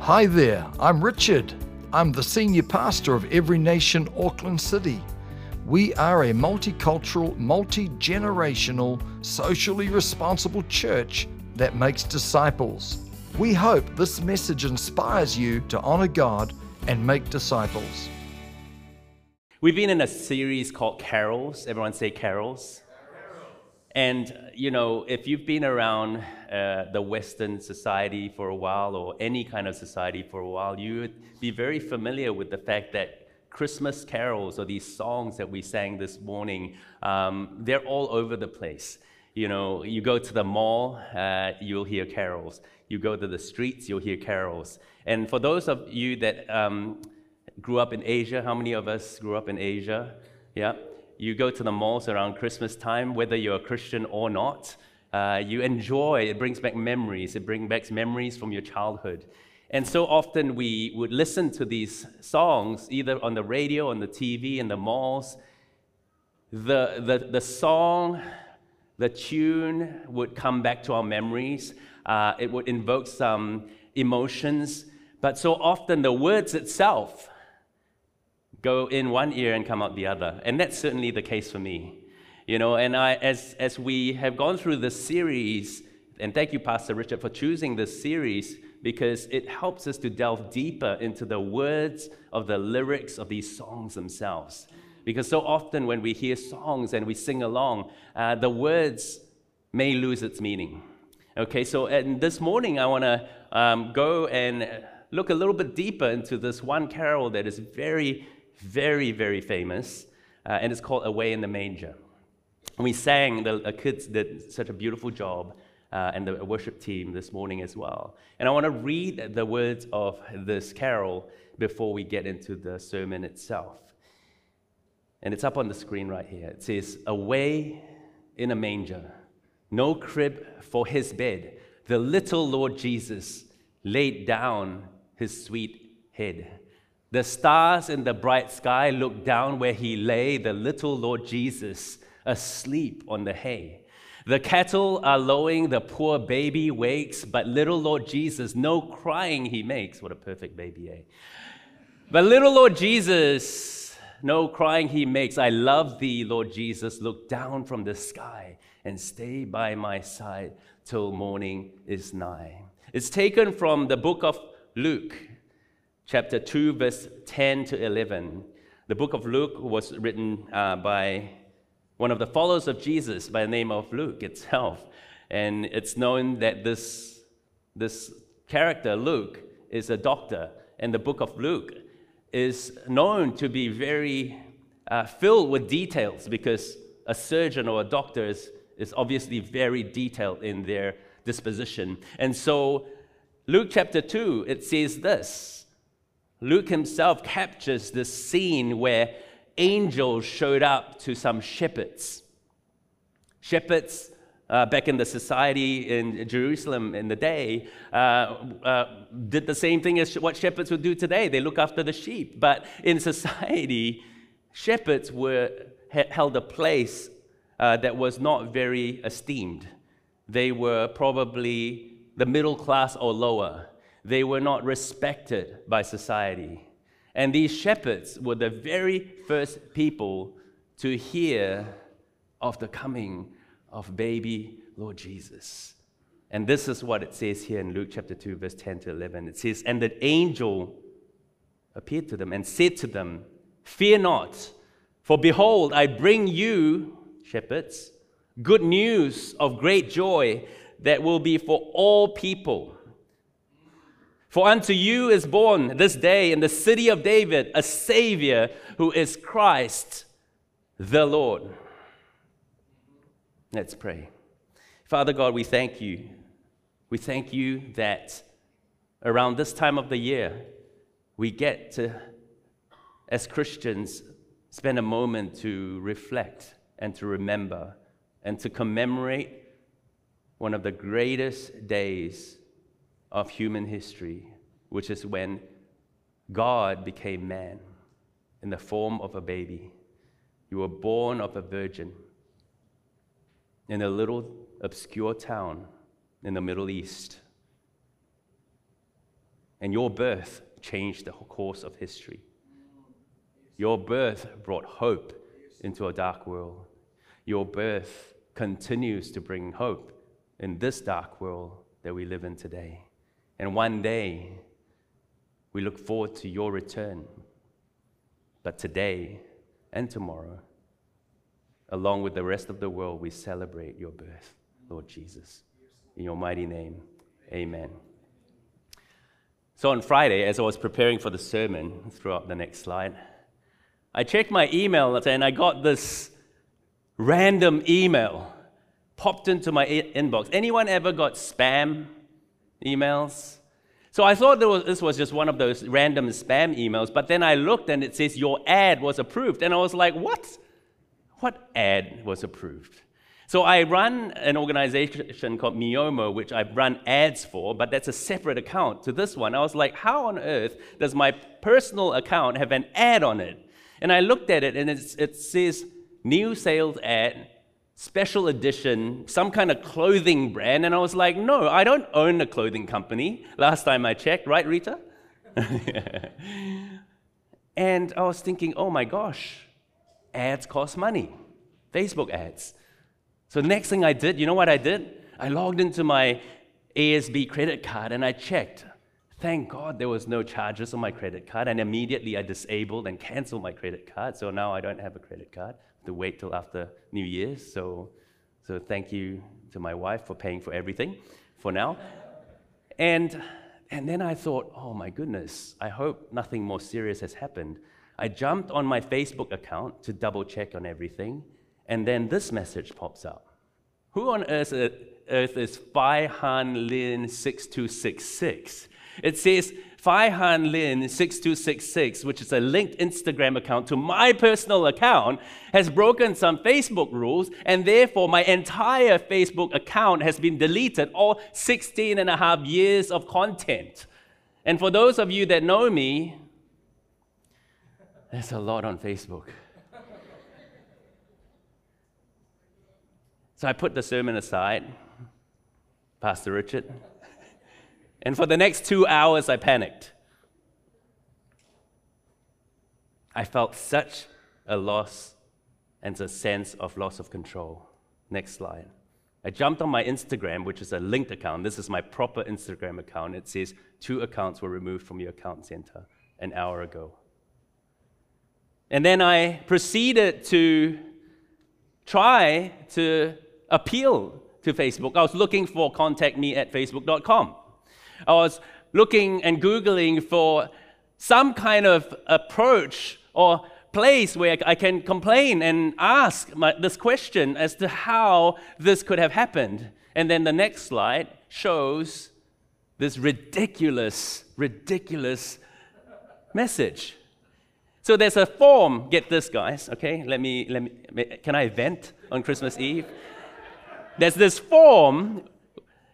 Hi there, I'm Richard. I'm the senior pastor of Every Nation Auckland City. We are a multicultural, multi generational, socially responsible church that makes disciples. We hope this message inspires you to honor God and make disciples. We've been in a series called Carols. Everyone say carols. And, you know, if you've been around uh, the Western society for a while or any kind of society for a while, you would be very familiar with the fact that Christmas carols or these songs that we sang this morning, um, they're all over the place. You know, you go to the mall, uh, you'll hear carols. You go to the streets, you'll hear carols. And for those of you that um, grew up in Asia, how many of us grew up in Asia? Yeah you go to the malls around Christmas time, whether you're a Christian or not, uh, you enjoy, it brings back memories. It brings back memories from your childhood. And so often we would listen to these songs either on the radio, on the TV, in the malls. The, the, the song, the tune would come back to our memories. Uh, it would invoke some emotions. But so often the words itself go in one ear and come out the other. And that's certainly the case for me. You know, and I, as, as we have gone through this series, and thank you, Pastor Richard, for choosing this series because it helps us to delve deeper into the words of the lyrics of these songs themselves. Because so often when we hear songs and we sing along, uh, the words may lose its meaning. Okay, so and this morning I want to um, go and look a little bit deeper into this one carol that is very very, very famous, uh, and it's called Away in the Manger. We sang, the uh, kids did such a beautiful job, uh, and the worship team this morning as well. And I want to read the words of this carol before we get into the sermon itself. And it's up on the screen right here. It says, Away in a manger, no crib for his bed, the little Lord Jesus laid down his sweet head. The stars in the bright sky looked down where he lay, the little Lord Jesus, asleep on the hay. The cattle are lowing, the poor baby wakes, but little Lord Jesus, no crying he makes. What a perfect baby, eh? But little Lord Jesus, no crying he makes. I love thee, Lord Jesus. Look down from the sky and stay by my side till morning is nigh. It's taken from the book of Luke, chapter 2, verse 10 to 11. The book of Luke was written uh, by one of the followers of Jesus by the name of Luke itself. And it's known that this, this character, Luke, is a doctor. And the book of Luke is known to be very uh, filled with details because a surgeon or a doctor is, is obviously very detailed in their disposition. And so, Luke chapter 2, it says this Luke himself captures this scene where angels showed up to some shepherds. Shepherds, uh, back in the society in Jerusalem in the day, uh, uh, did the same thing as what shepherds would do today. They look after the sheep. But in society, shepherds were, held a place uh, that was not very esteemed. They were probably the middle class or lower they were not respected by society. And these shepherds were the very first people to hear of the coming of baby Lord Jesus. And this is what it says here in Luke chapter 2, verse 10 to 11. It says, And the angel appeared to them and said to them, Fear not, for behold, I bring you, shepherds, good news of great joy that will be for all people. For unto you is born this day in the city of David a Savior who is Christ the Lord. Let's pray. Father God, we thank you. We thank you that around this time of the year, we get to, as Christians, spend a moment to reflect and to remember and to commemorate one of the greatest days of human history, which is when God became man in the form of a baby. You were born of a virgin in a little obscure town in the Middle East. And your birth changed the course of history. Your birth brought hope into a dark world. Your birth continues to bring hope in this dark world that we live in today. And one day, we look forward to your return. But today and tomorrow, along with the rest of the world, we celebrate your birth, Lord Jesus. In your mighty name, amen. So on Friday, as I was preparing for the sermon, throughout the next slide, I checked my email and I got this random email popped into my inbox. Anyone ever got spam emails? So I thought was, this was just one of those random spam emails, but then I looked and it says your ad was approved. And I was like, what? What ad was approved? So I run an organization called Miomo, which I run ads for, but that's a separate account to this one. I was like, how on earth does my personal account have an ad on it? And I looked at it and it says new sales ad, special edition, some kind of clothing brand. And I was like, no, I don't own a clothing company. Last time I checked, right, Rita? and I was thinking, oh my gosh, ads cost money, Facebook ads. So the next thing I did, you know what I did? I logged into my ASB credit card and I checked. Thank God there was no charges on my credit card, and immediately I disabled and canceled my credit card. So now I don't have a credit card. To wait till after New Year's. So, so thank you to my wife for paying for everything for now. And and then I thought, oh my goodness, I hope nothing more serious has happened. I jumped on my Facebook account to double check on everything, and then this message pops up. Who on earth, uh, earth is Phi Han Lin 6266? It says Phi Han Lin 6266, which is a linked Instagram account to my personal account, has broken some Facebook rules, and therefore my entire Facebook account has been deleted, all 16 and a half years of content. And for those of you that know me, there's a lot on Facebook. So I put the sermon aside, Pastor Richard, and for the next two hours I panicked. I felt such a loss and a sense of loss of control. Next slide. I jumped on my Instagram, which is a linked account. This is my proper Instagram account. It says two accounts were removed from your account center an hour ago. And then I proceeded to try to appeal to Facebook. I was looking for contact me at facebook.com. I was looking and Googling for some kind of approach or place where I can complain and ask my, this question as to how this could have happened. And then the next slide shows this ridiculous, ridiculous message. So there's a form, get this, guys, okay? Let me, let me, can I vent on Christmas Eve? there's this form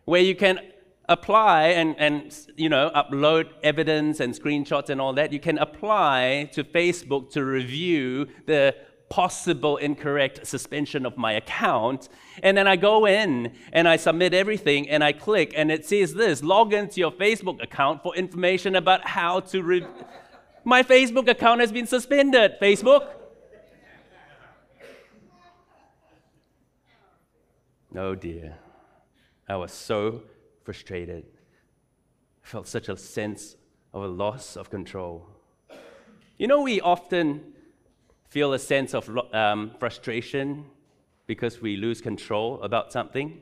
where you can apply and, and you know upload evidence and screenshots and all that you can apply to facebook to review the possible incorrect suspension of my account. And then i go in and i submit everything and i click and it says this log into your facebook account for information about how to re- my facebook account has been suspended. Facebook? Oh dear. I was so frustrated. I felt such a sense of a loss of control. You know, we often feel a sense of um, frustration because we lose control about something.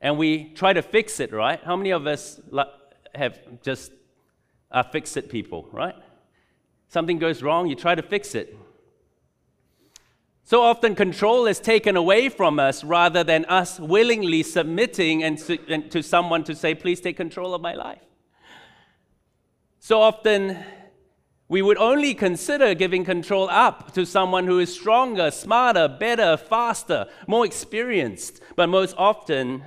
And we try to fix it, right? How many of us have just are fix it people, right? Something goes wrong, you try to fix it. So often, control is taken away from us rather than us willingly submitting and to, and to someone to say, Please take control of my life. So often, we would only consider giving control up to someone who is stronger, smarter, better, faster, more experienced. But most often,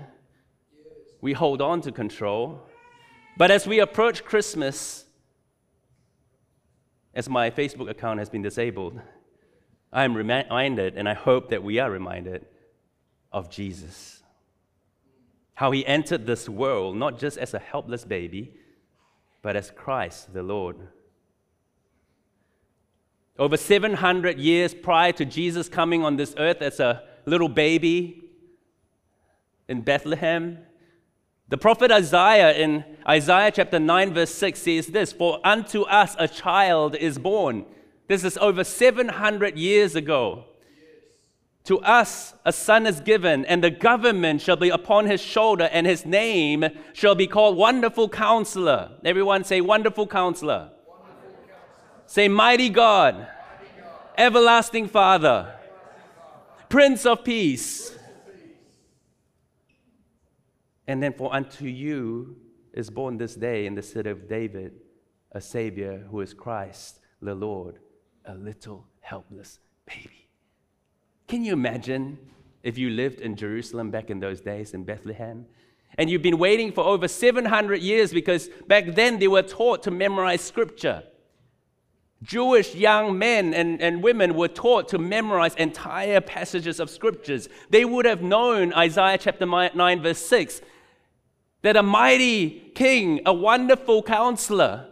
we hold on to control. But as we approach Christmas, as my Facebook account has been disabled, I am reminded, and I hope that we are reminded, of Jesus. How he entered this world not just as a helpless baby, but as Christ the Lord. Over 700 years prior to Jesus coming on this earth as a little baby in Bethlehem, the prophet Isaiah in Isaiah chapter 9, verse 6 says this For unto us a child is born. This is over 700 years ago. To us a son is given, and the government shall be upon his shoulder, and his name shall be called Wonderful Counselor. Everyone say, Wonderful Counselor. Wonderful Counselor. Say, Mighty God, Mighty God. Everlasting Father, Everlasting Father. Prince of Peace. Prince of Peace. And then, for unto you is born this day in the city of David a Savior who is Christ the Lord, a little helpless baby. Can you imagine if you lived in Jerusalem back in those days in Bethlehem? And you've been waiting for over 700 years because back then they were taught to memorize scripture. Jewish young men and, and women were taught to memorize entire passages of scriptures. They would have known Isaiah chapter 9, verse 6 that a mighty king, a wonderful counselor,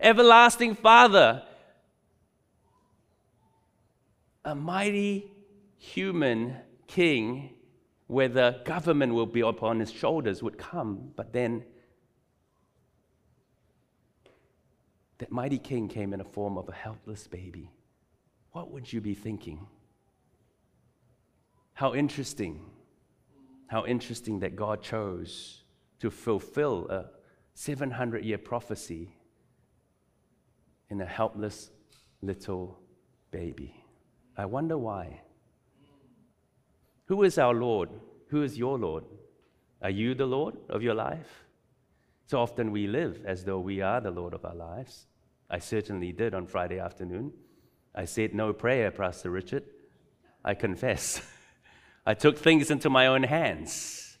everlasting father, a mighty human king where the government will be upon his shoulders would come, but then that mighty king came in the form of a helpless baby. What would you be thinking? How interesting. How interesting that God chose to fulfill a 700 year prophecy in a helpless little baby. I wonder why. Who is our Lord? Who is your Lord? Are you the Lord of your life? So often we live as though we are the Lord of our lives. I certainly did on Friday afternoon. I said no prayer, Pastor Richard. I confess. I took things into my own hands.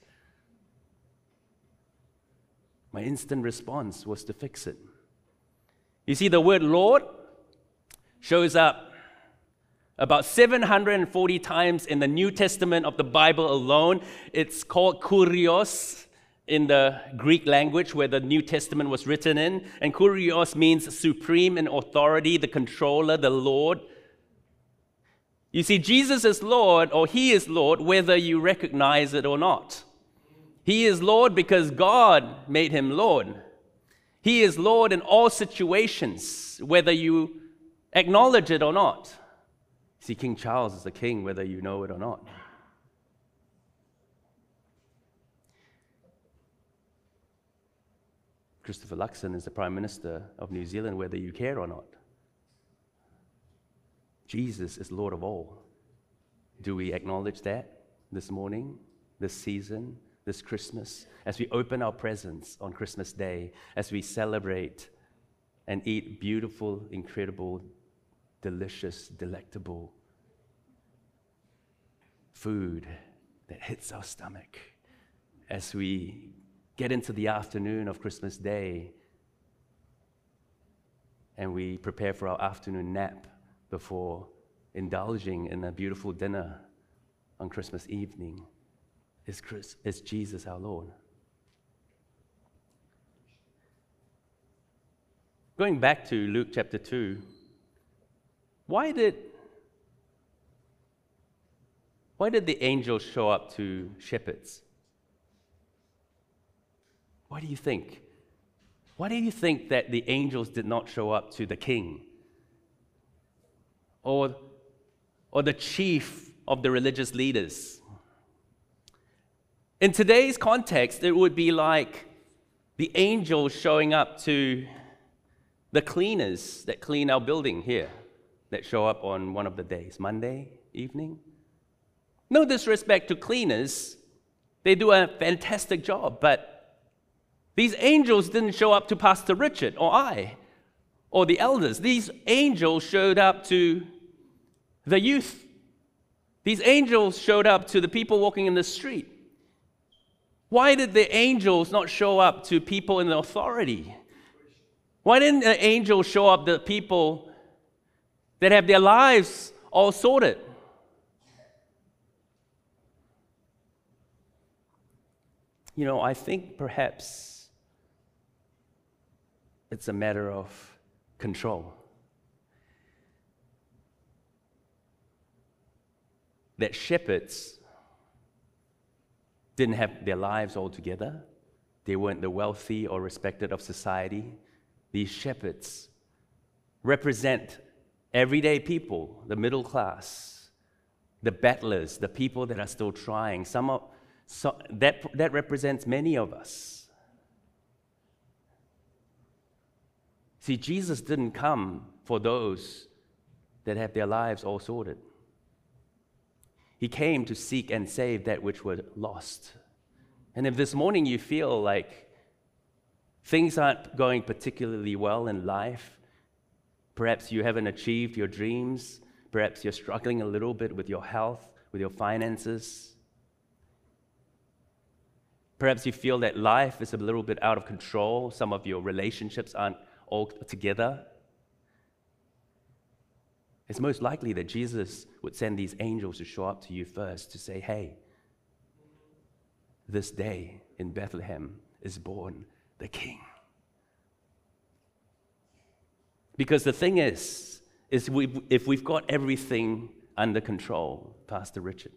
My instant response was to fix it. You see, the word Lord shows up about 740 times in the New Testament of the Bible alone. It's called kurios in the Greek language where the New Testament was written in. And kurios means supreme in authority, the controller, the Lord. You see, Jesus is Lord, or He is Lord, whether you recognize it or not. He is Lord because God made Him Lord. He is Lord in all situations, whether you acknowledge it or not. See, King Charles is the king whether you know it or not. Christopher Luxon is the Prime Minister of New Zealand whether you care or not. Jesus is Lord of all. Do we acknowledge that this morning, this season, this Christmas, as we open our presents on Christmas Day, as we celebrate and eat beautiful, incredible delicious, delectable food that hits our stomach as we get into the afternoon of Christmas Day and we prepare for our afternoon nap before indulging in a beautiful dinner on Christmas evening is, Chris, is Jesus our Lord. Going back to Luke chapter 2, why did, why did the angels show up to shepherds? Why do you think? Why do you think that the angels did not show up to the king? Or, or the chief of the religious leaders? In today's context, it would be like the angels showing up to the cleaners that clean our building here that show up on one of the days, Monday evening. No disrespect to cleaners, they do a fantastic job, but these angels didn't show up to Pastor Richard or I or the elders. These angels showed up to the youth. These angels showed up to the people walking in the street. Why did the angels not show up to people in authority? Why didn't the angels show up to people that have their lives all sorted. You know, I think perhaps it's a matter of control. That shepherds didn't have their lives all together. They weren't the wealthy or respected of society. These shepherds represent everyday people, the middle class, the battlers, the people that are still trying. Some of, so that, that represents many of us. See, Jesus didn't come for those that have their lives all sorted. He came to seek and save that which were lost. And if this morning you feel like things aren't going particularly well in life, perhaps you haven't achieved your dreams, perhaps you're struggling a little bit with your health, with your finances, perhaps you feel that life is a little bit out of control, some of your relationships aren't all together, it's most likely that Jesus would send these angels to show up to you first to say, hey, this day in Bethlehem is born the King. Because the thing is, is we, if we've got everything under control, Pastor Richard,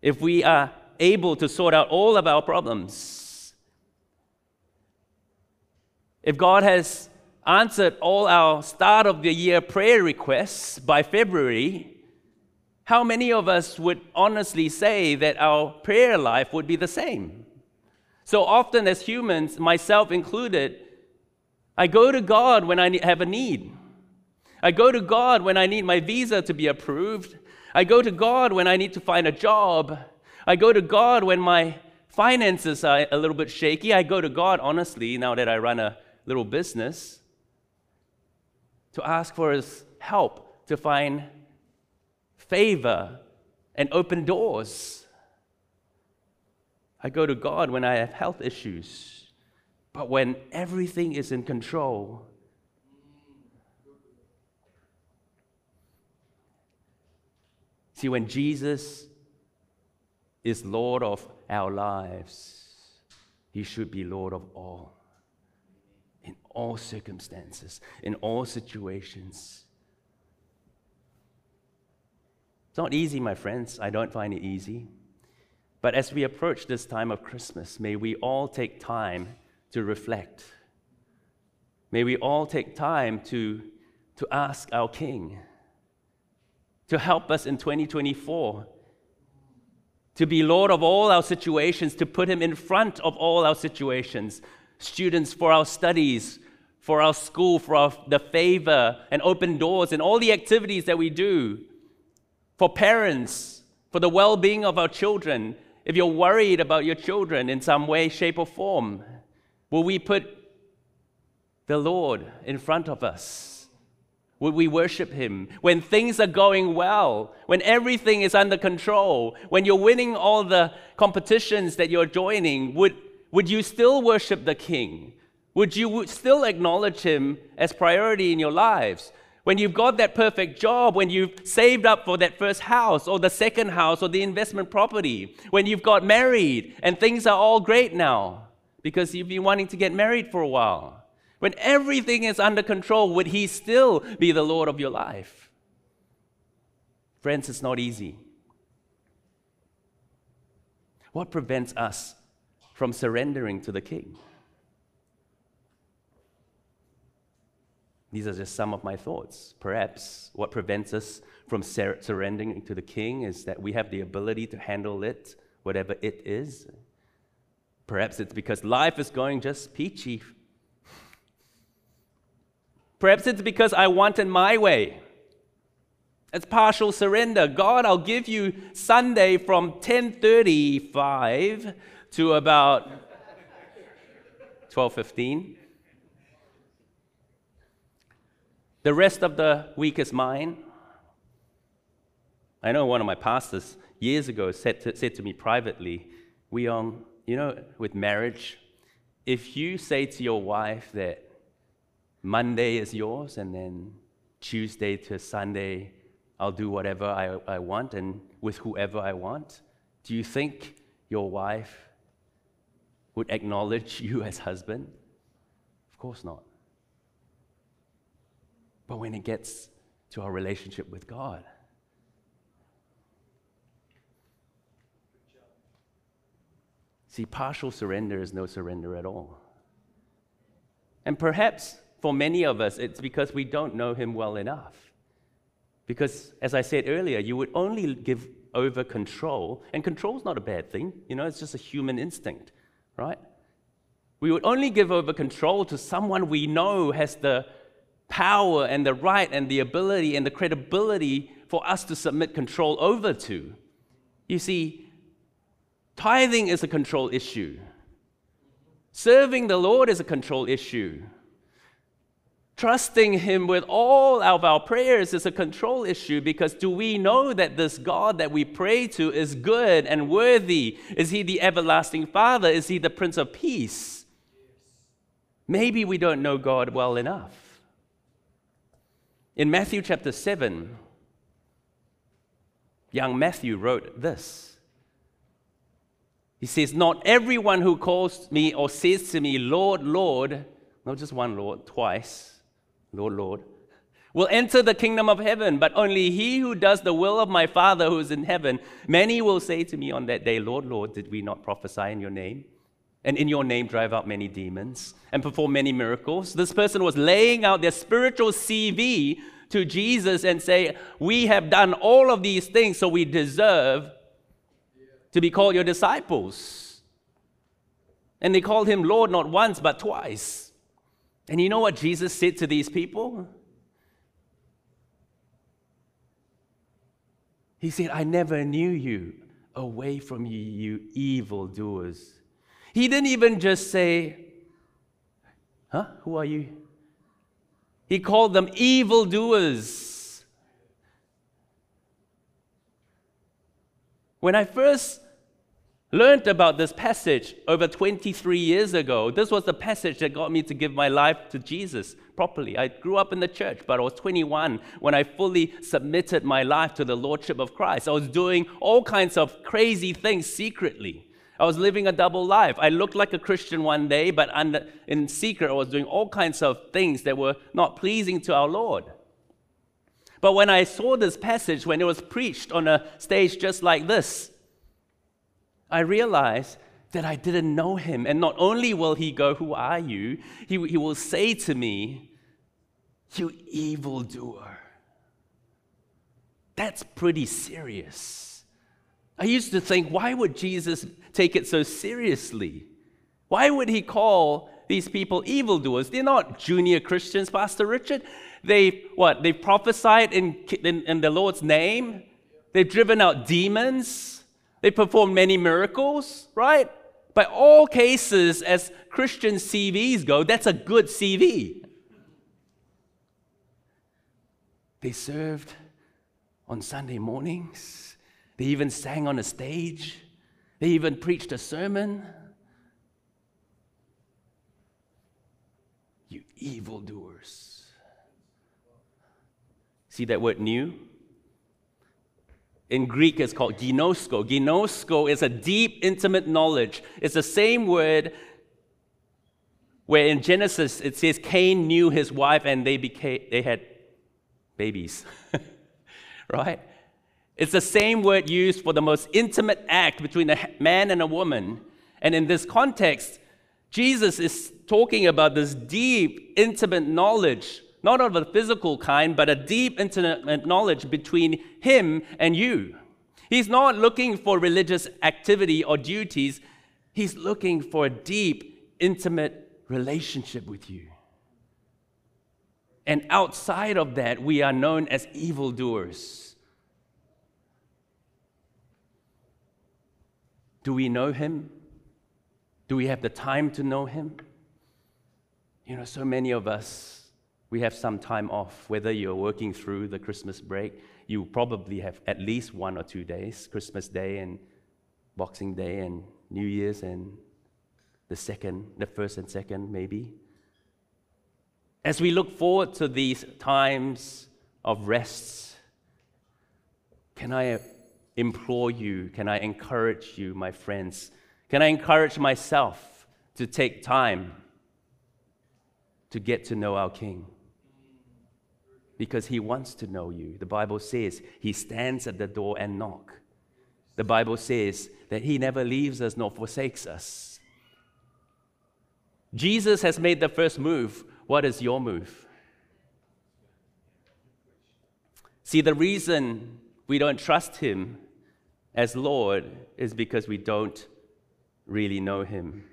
if we are able to sort out all of our problems, if God has answered all our start of the year prayer requests by February, how many of us would honestly say that our prayer life would be the same? So often, as humans, myself included, I go to God when I have a need. I go to God when I need my visa to be approved. I go to God when I need to find a job. I go to God when my finances are a little bit shaky. I go to God, honestly, now that I run a little business to ask for his help to find favor and open doors. I go to God when I have health issues, but when everything is in control, See, when Jesus is Lord of our lives, He should be Lord of all in all circumstances, in all situations. It's not easy, my friends. I don't find it easy. But as we approach this time of Christmas, may we all take time to reflect. May we all take time to, to ask our King to help us in 2024 to be Lord of all our situations, to put Him in front of all our situations, students for our studies, for our school, for our, the favor and open doors and all the activities that we do, for parents, for the well being of our children. If you're worried about your children in some way, shape, or form, will we put the Lord in front of us? Would we worship Him? When things are going well, when everything is under control, when you're winning all the competitions that you're joining, would would you still worship the King? Would you still acknowledge Him as priority in your lives? When you've got that perfect job, when you've saved up for that first house or the second house or the investment property, when you've got married and things are all great now because you've been wanting to get married for a while, when everything is under control, would He still be the Lord of your life? Friends, it's not easy. What prevents us from surrendering to the king. These are just some of my thoughts. Perhaps what prevents us from sur- surrendering to the king is that we have the ability to handle it, whatever it is. Perhaps it's because life is going just peachy. Perhaps it's because I want it my way. It's partial surrender. God, I'll give you Sunday from 10:35 to about 12:15. The rest of the week is mine. I know one of my pastors years ago said to, said to me privately, we um, you know, with marriage, if you say to your wife that Monday is yours and then Tuesday to Sunday I'll do whatever I, I want and with whoever I want, do you think your wife would acknowledge you as husband? Of course not. But when it gets to our relationship with God, see, partial surrender is no surrender at all. And perhaps for many of us, it's because we don't know Him well enough. Because, as I said earlier, you would only give over control, and control is not a bad thing, you know, it's just a human instinct, right? We would only give over control to someone we know has the power and the right and the ability and the credibility for us to submit control over to. You see, tithing is a control issue. Serving the Lord is a control issue. Trusting Him with all of our prayers is a control issue because do we know that this God that we pray to is good and worthy? Is He the everlasting Father? Is He the Prince of Peace? Maybe we don't know God well enough. In Matthew chapter 7, young Matthew wrote this. He says, Not everyone who calls me or says to me, Lord, Lord, not just one Lord, twice, Lord, Lord, will enter the kingdom of heaven, but only he who does the will of my Father who is in heaven. Many will say to me on that day, Lord, Lord, did we not prophesy in your name? And in your name drive out many demons and perform many miracles. This person was laying out their spiritual CV to Jesus and say, We have done all of these things, so we deserve to be called your disciples. And they called him Lord not once, but twice. And you know what Jesus said to these people? He said, I never knew you. Away from you, you evildoers. He didn't even just say, Huh? Who are you? He called them evildoers. When I first learned about this passage over 23 years ago. This was the passage that got me to give my life to Jesus properly. I grew up in the church, but I was 21 when I fully submitted my life to the Lordship of Christ. I was doing all kinds of crazy things secretly. I was living a double life. I looked like a Christian one day, but under, in secret, I was doing all kinds of things that were not pleasing to our Lord. But when I saw this passage, when it was preached on a stage just like this, I realize that I didn't know him. And not only will he go, Who are you? He, he will say to me, You evildoer. That's pretty serious. I used to think, why would Jesus take it so seriously? Why would he call these people evildoers? They're not junior Christians, Pastor Richard. They what? They prophesied in, in, in the Lord's name. They've driven out demons. They performed many miracles, right? By all cases, as Christian CVs go, that's a good CV. They served on Sunday mornings. They even sang on a stage. They even preached a sermon. You evildoers. See that word new? In Greek it's called ginosko. Ginosko is a deep, intimate knowledge. It's the same word where in Genesis it says Cain knew his wife and they became they had babies. right? It's the same word used for the most intimate act between a man and a woman. And in this context, Jesus is talking about this deep, intimate knowledge not of a physical kind, but a deep intimate knowledge between him and you. He's not looking for religious activity or duties, he's looking for a deep, intimate relationship with you. And outside of that, we are known as evildoers. Do we know him? Do we have the time to know him? You know, so many of us we have some time off. Whether you're working through the Christmas break, you probably have at least one or two days Christmas Day and Boxing Day and New Year's and the second, the first and second, maybe. As we look forward to these times of rest, can I implore you, can I encourage you, my friends? Can I encourage myself to take time to get to know our King. Because he wants to know you. The Bible says he stands at the door and knock. The Bible says that he never leaves us nor forsakes us. Jesus has made the first move. What is your move? See, the reason we don't trust him as Lord is because we don't really know him.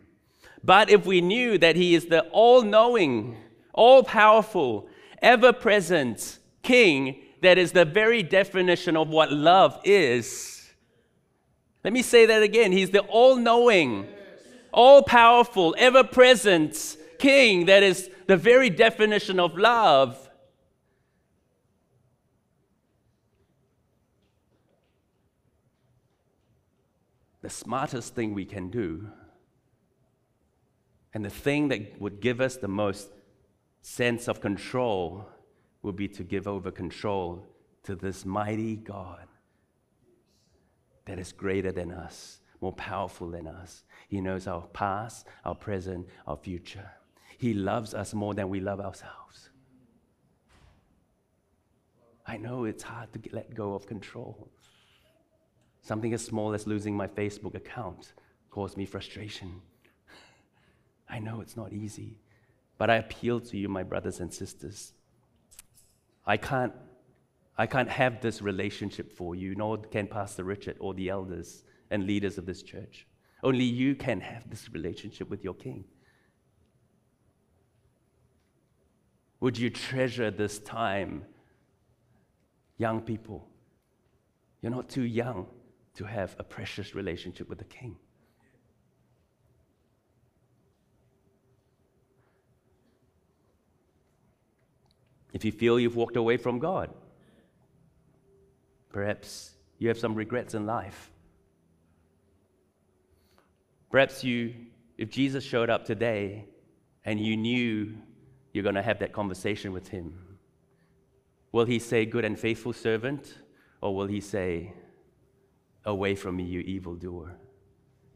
But if we knew that he is the all knowing, all powerful, ever present King, that is the very definition of what love is. Let me say that again. He's the all knowing, all powerful, ever present King, that is the very definition of love. the smartest thing we can do and the thing that would give us the most sense of control would be to give over control to this mighty God that is greater than us, more powerful than us. He knows our past, our present, our future. He loves us more than we love ourselves. I know it's hard to let go of control. Something as small as losing my Facebook account caused me frustration. I know it's not easy, but I appeal to you, my brothers and sisters. I can't, I can't have this relationship for you, nor can Pastor Richard or the elders and leaders of this church. Only you can have this relationship with your King. Would you treasure this time, young people? You're not too young to have a precious relationship with the King. If you feel you've walked away from God, perhaps you have some regrets in life. Perhaps you, if Jesus showed up today and you knew you're going to have that conversation with him, will he say, Good and faithful servant? Or will he say, Away from me, you evildoer.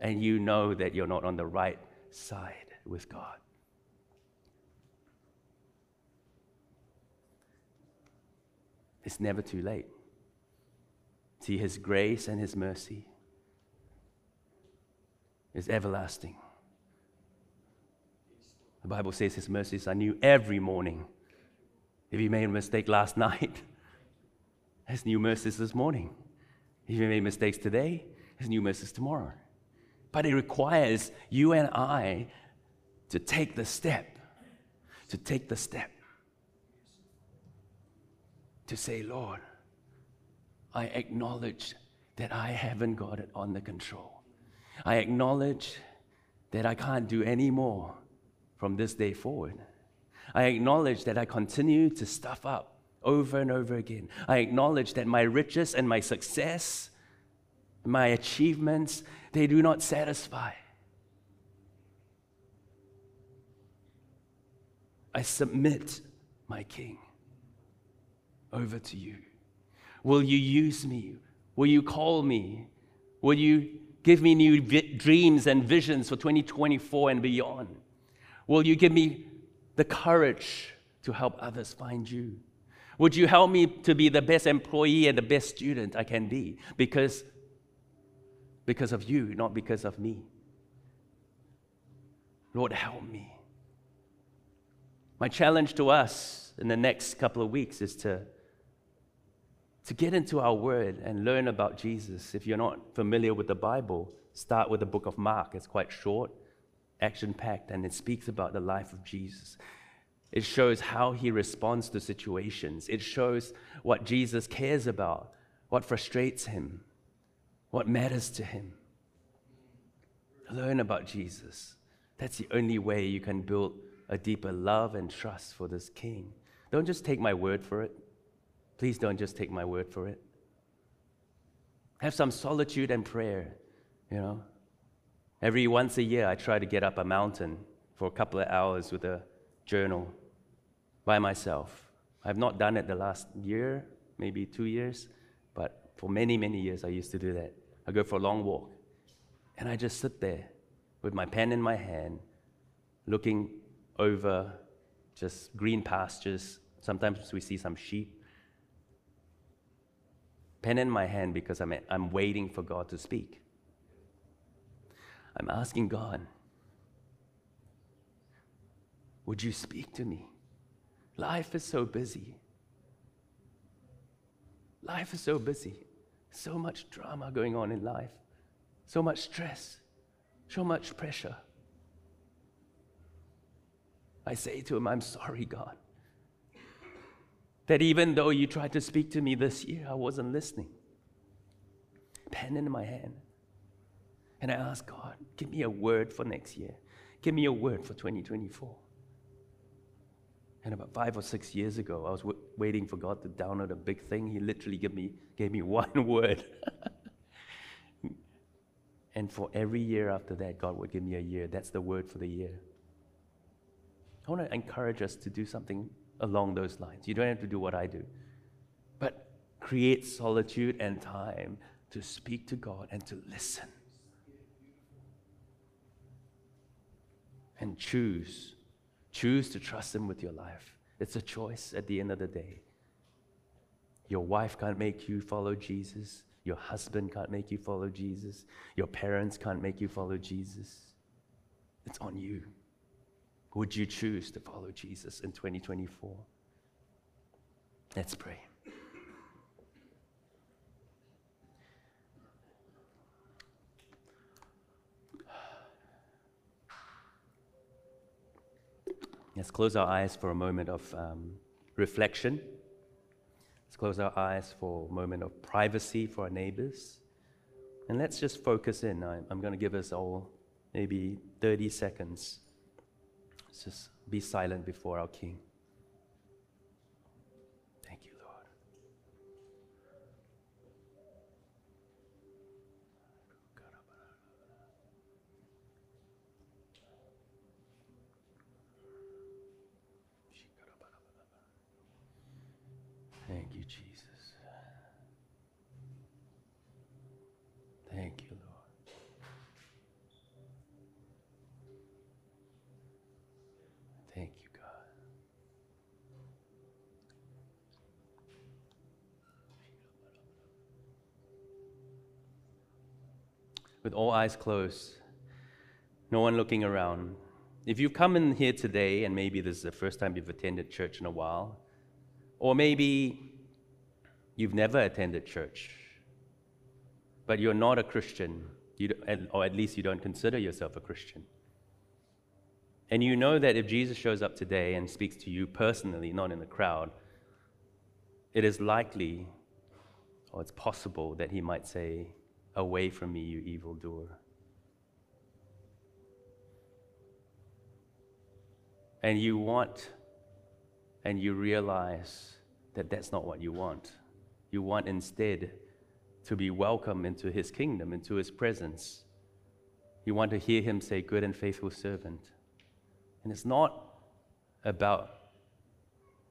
And you know that you're not on the right side with God. It's never too late. See, His grace and His mercy is everlasting. The Bible says His mercies are new every morning. If you made a mistake last night, there's new mercies this morning. If you made mistakes today, there's new mercies tomorrow. But it requires you and I to take the step, to take the step, to say, Lord, I acknowledge that I haven't got it under control. I acknowledge that I can't do any more from this day forward. I acknowledge that I continue to stuff up over and over again. I acknowledge that my riches and my success, my achievements, they do not satisfy. I submit my King over to you. Will you use me? Will you call me? Will you give me new vi- dreams and visions for 2024 and beyond? Will you give me the courage to help others find you? Would you help me to be the best employee and the best student I can be? Because, because of you, not because of me. Lord, help me. My challenge to us in the next couple of weeks is to, to get into our word and learn about Jesus. If you're not familiar with the Bible, start with the book of Mark. It's quite short, action packed, and it speaks about the life of Jesus. It shows how he responds to situations. It shows what Jesus cares about, what frustrates him, what matters to him. Learn about Jesus. That's the only way you can build a deeper love and trust for this King. Don't just take my word for it. Please don't just take my word for it. Have some solitude and prayer, you know. Every once a year, I try to get up a mountain for a couple of hours with a journal by myself. I've not done it the last year, maybe two years, but for many, many years I used to do that. I go for a long walk, and I just sit there with my pen in my hand, looking over just green pastures. Sometimes we see some sheep. Pen in my hand because I'm, I'm waiting for God to speak. I'm asking God, would you speak to me? Life is so busy. Life is so busy. So much drama going on in life, so much stress, so much pressure. I say to him, I'm sorry, God, that even though you tried to speak to me this year, I wasn't listening. Pen in my hand. And I asked God, give me a word for next year. Give me a word for 2024. And about five or six years ago, I was w- waiting for God to download a big thing. He literally gave me, gave me one word. and for every year after that, God would give me a year. That's the word for the year. I want to encourage us to do something along those lines. You don't have to do what I do, but create solitude and time to speak to God and to listen. And choose. Choose to trust Him with your life. It's a choice at the end of the day. Your wife can't make you follow Jesus. Your husband can't make you follow Jesus. Your parents can't make you follow Jesus. It's on you. Would you choose to follow Jesus in 2024? Let's pray. Let's close our eyes for a moment of um, reflection. Let's close our eyes for a moment of privacy for our neighbors. And let's just focus in. I, I'm going to give us all maybe 30 seconds. Just be silent before our King. Thank you, Lord. Thank you, Jesus. Thank you, Lord. Thank you, God. With all eyes closed, no one looking around. If you've come in here today and maybe this is the first time you've attended church in a while, or maybe you've never attended church, but you're not a Christian, or at least you don't consider yourself a Christian. And you know that if Jesus shows up today and speaks to you personally, not in the crowd, it is likely or it's possible that he might say, Away from me, you evildoer. And you want and you realize that that's not what you want. You want instead to be welcome into his kingdom, into his presence. You want to hear him say, Good and faithful servant. And it's not about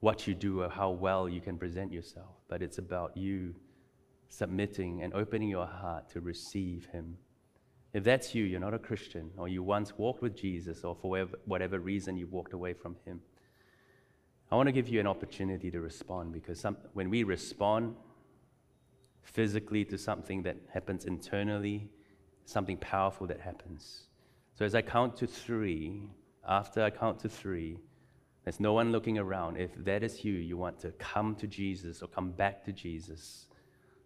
what you do or how well you can present yourself, but it's about you submitting and opening your heart to receive him. If that's you, you're not a Christian, or you once walked with Jesus, or for whatever, reason you walked away from him, I want to give you an opportunity to respond because some, when we respond physically to something that happens internally, something powerful that happens. So as I count to three, after I count to three, there's no one looking around. If that is you, you want to come to Jesus or come back to Jesus,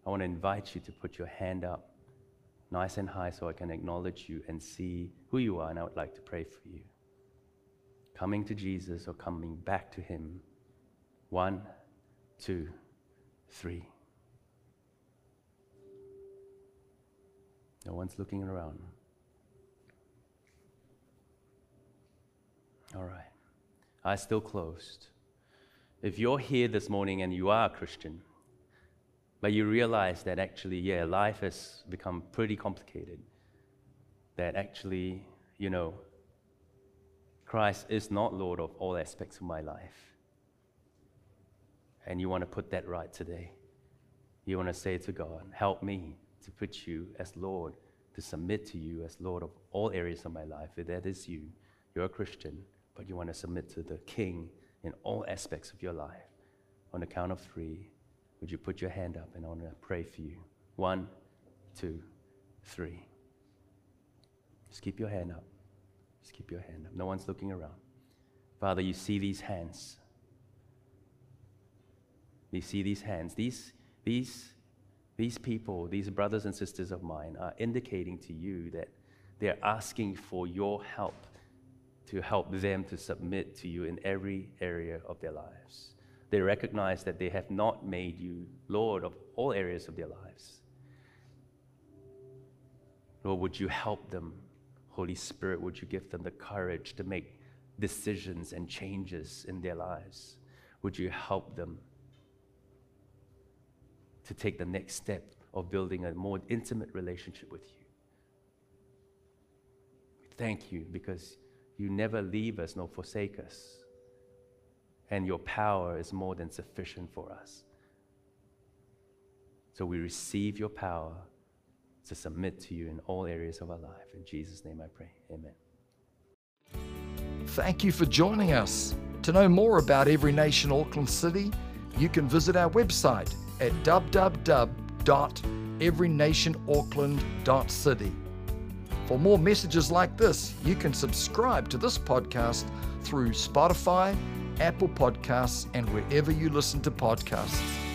I want to invite you to put your hand up nice and high so I can acknowledge you and see who you are, and I would like to pray for you coming to Jesus or coming back to Him. One, two, three. No one's looking around. All right. Eyes still closed. If you're here this morning and you are a Christian, but you realize that actually, yeah, life has become pretty complicated, that actually, you know, Christ is not Lord of all aspects of my life. And you want to put that right today. You want to say to God, help me to put you as Lord, to submit to you as Lord of all areas of my life. If that is you, you're a Christian, but you want to submit to the King in all aspects of your life. On the count of three, would you put your hand up and I want to pray for you? One, two, three. Just keep your hand up. Just keep your hand up. No one's looking around. Father, you see these hands. You see these hands. These, these, these people, these brothers and sisters of mine, are indicating to you that they're asking for your help to help them to submit to you in every area of their lives. They recognize that they have not made you Lord of all areas of their lives. Lord, would you help them? Holy Spirit, would you give them the courage to make decisions and changes in their lives? Would you help them to take the next step of building a more intimate relationship with you? Thank you because you never leave us nor forsake us. And your power is more than sufficient for us. So we receive your power to submit to you in all areas of our life. In Jesus' name I pray. Amen. Thank you for joining us. To know more about Every Nation Auckland City, you can visit our website at www.everynationauckland.city. For more messages like this, you can subscribe to this podcast through Spotify, Apple Podcasts, and wherever you listen to podcasts.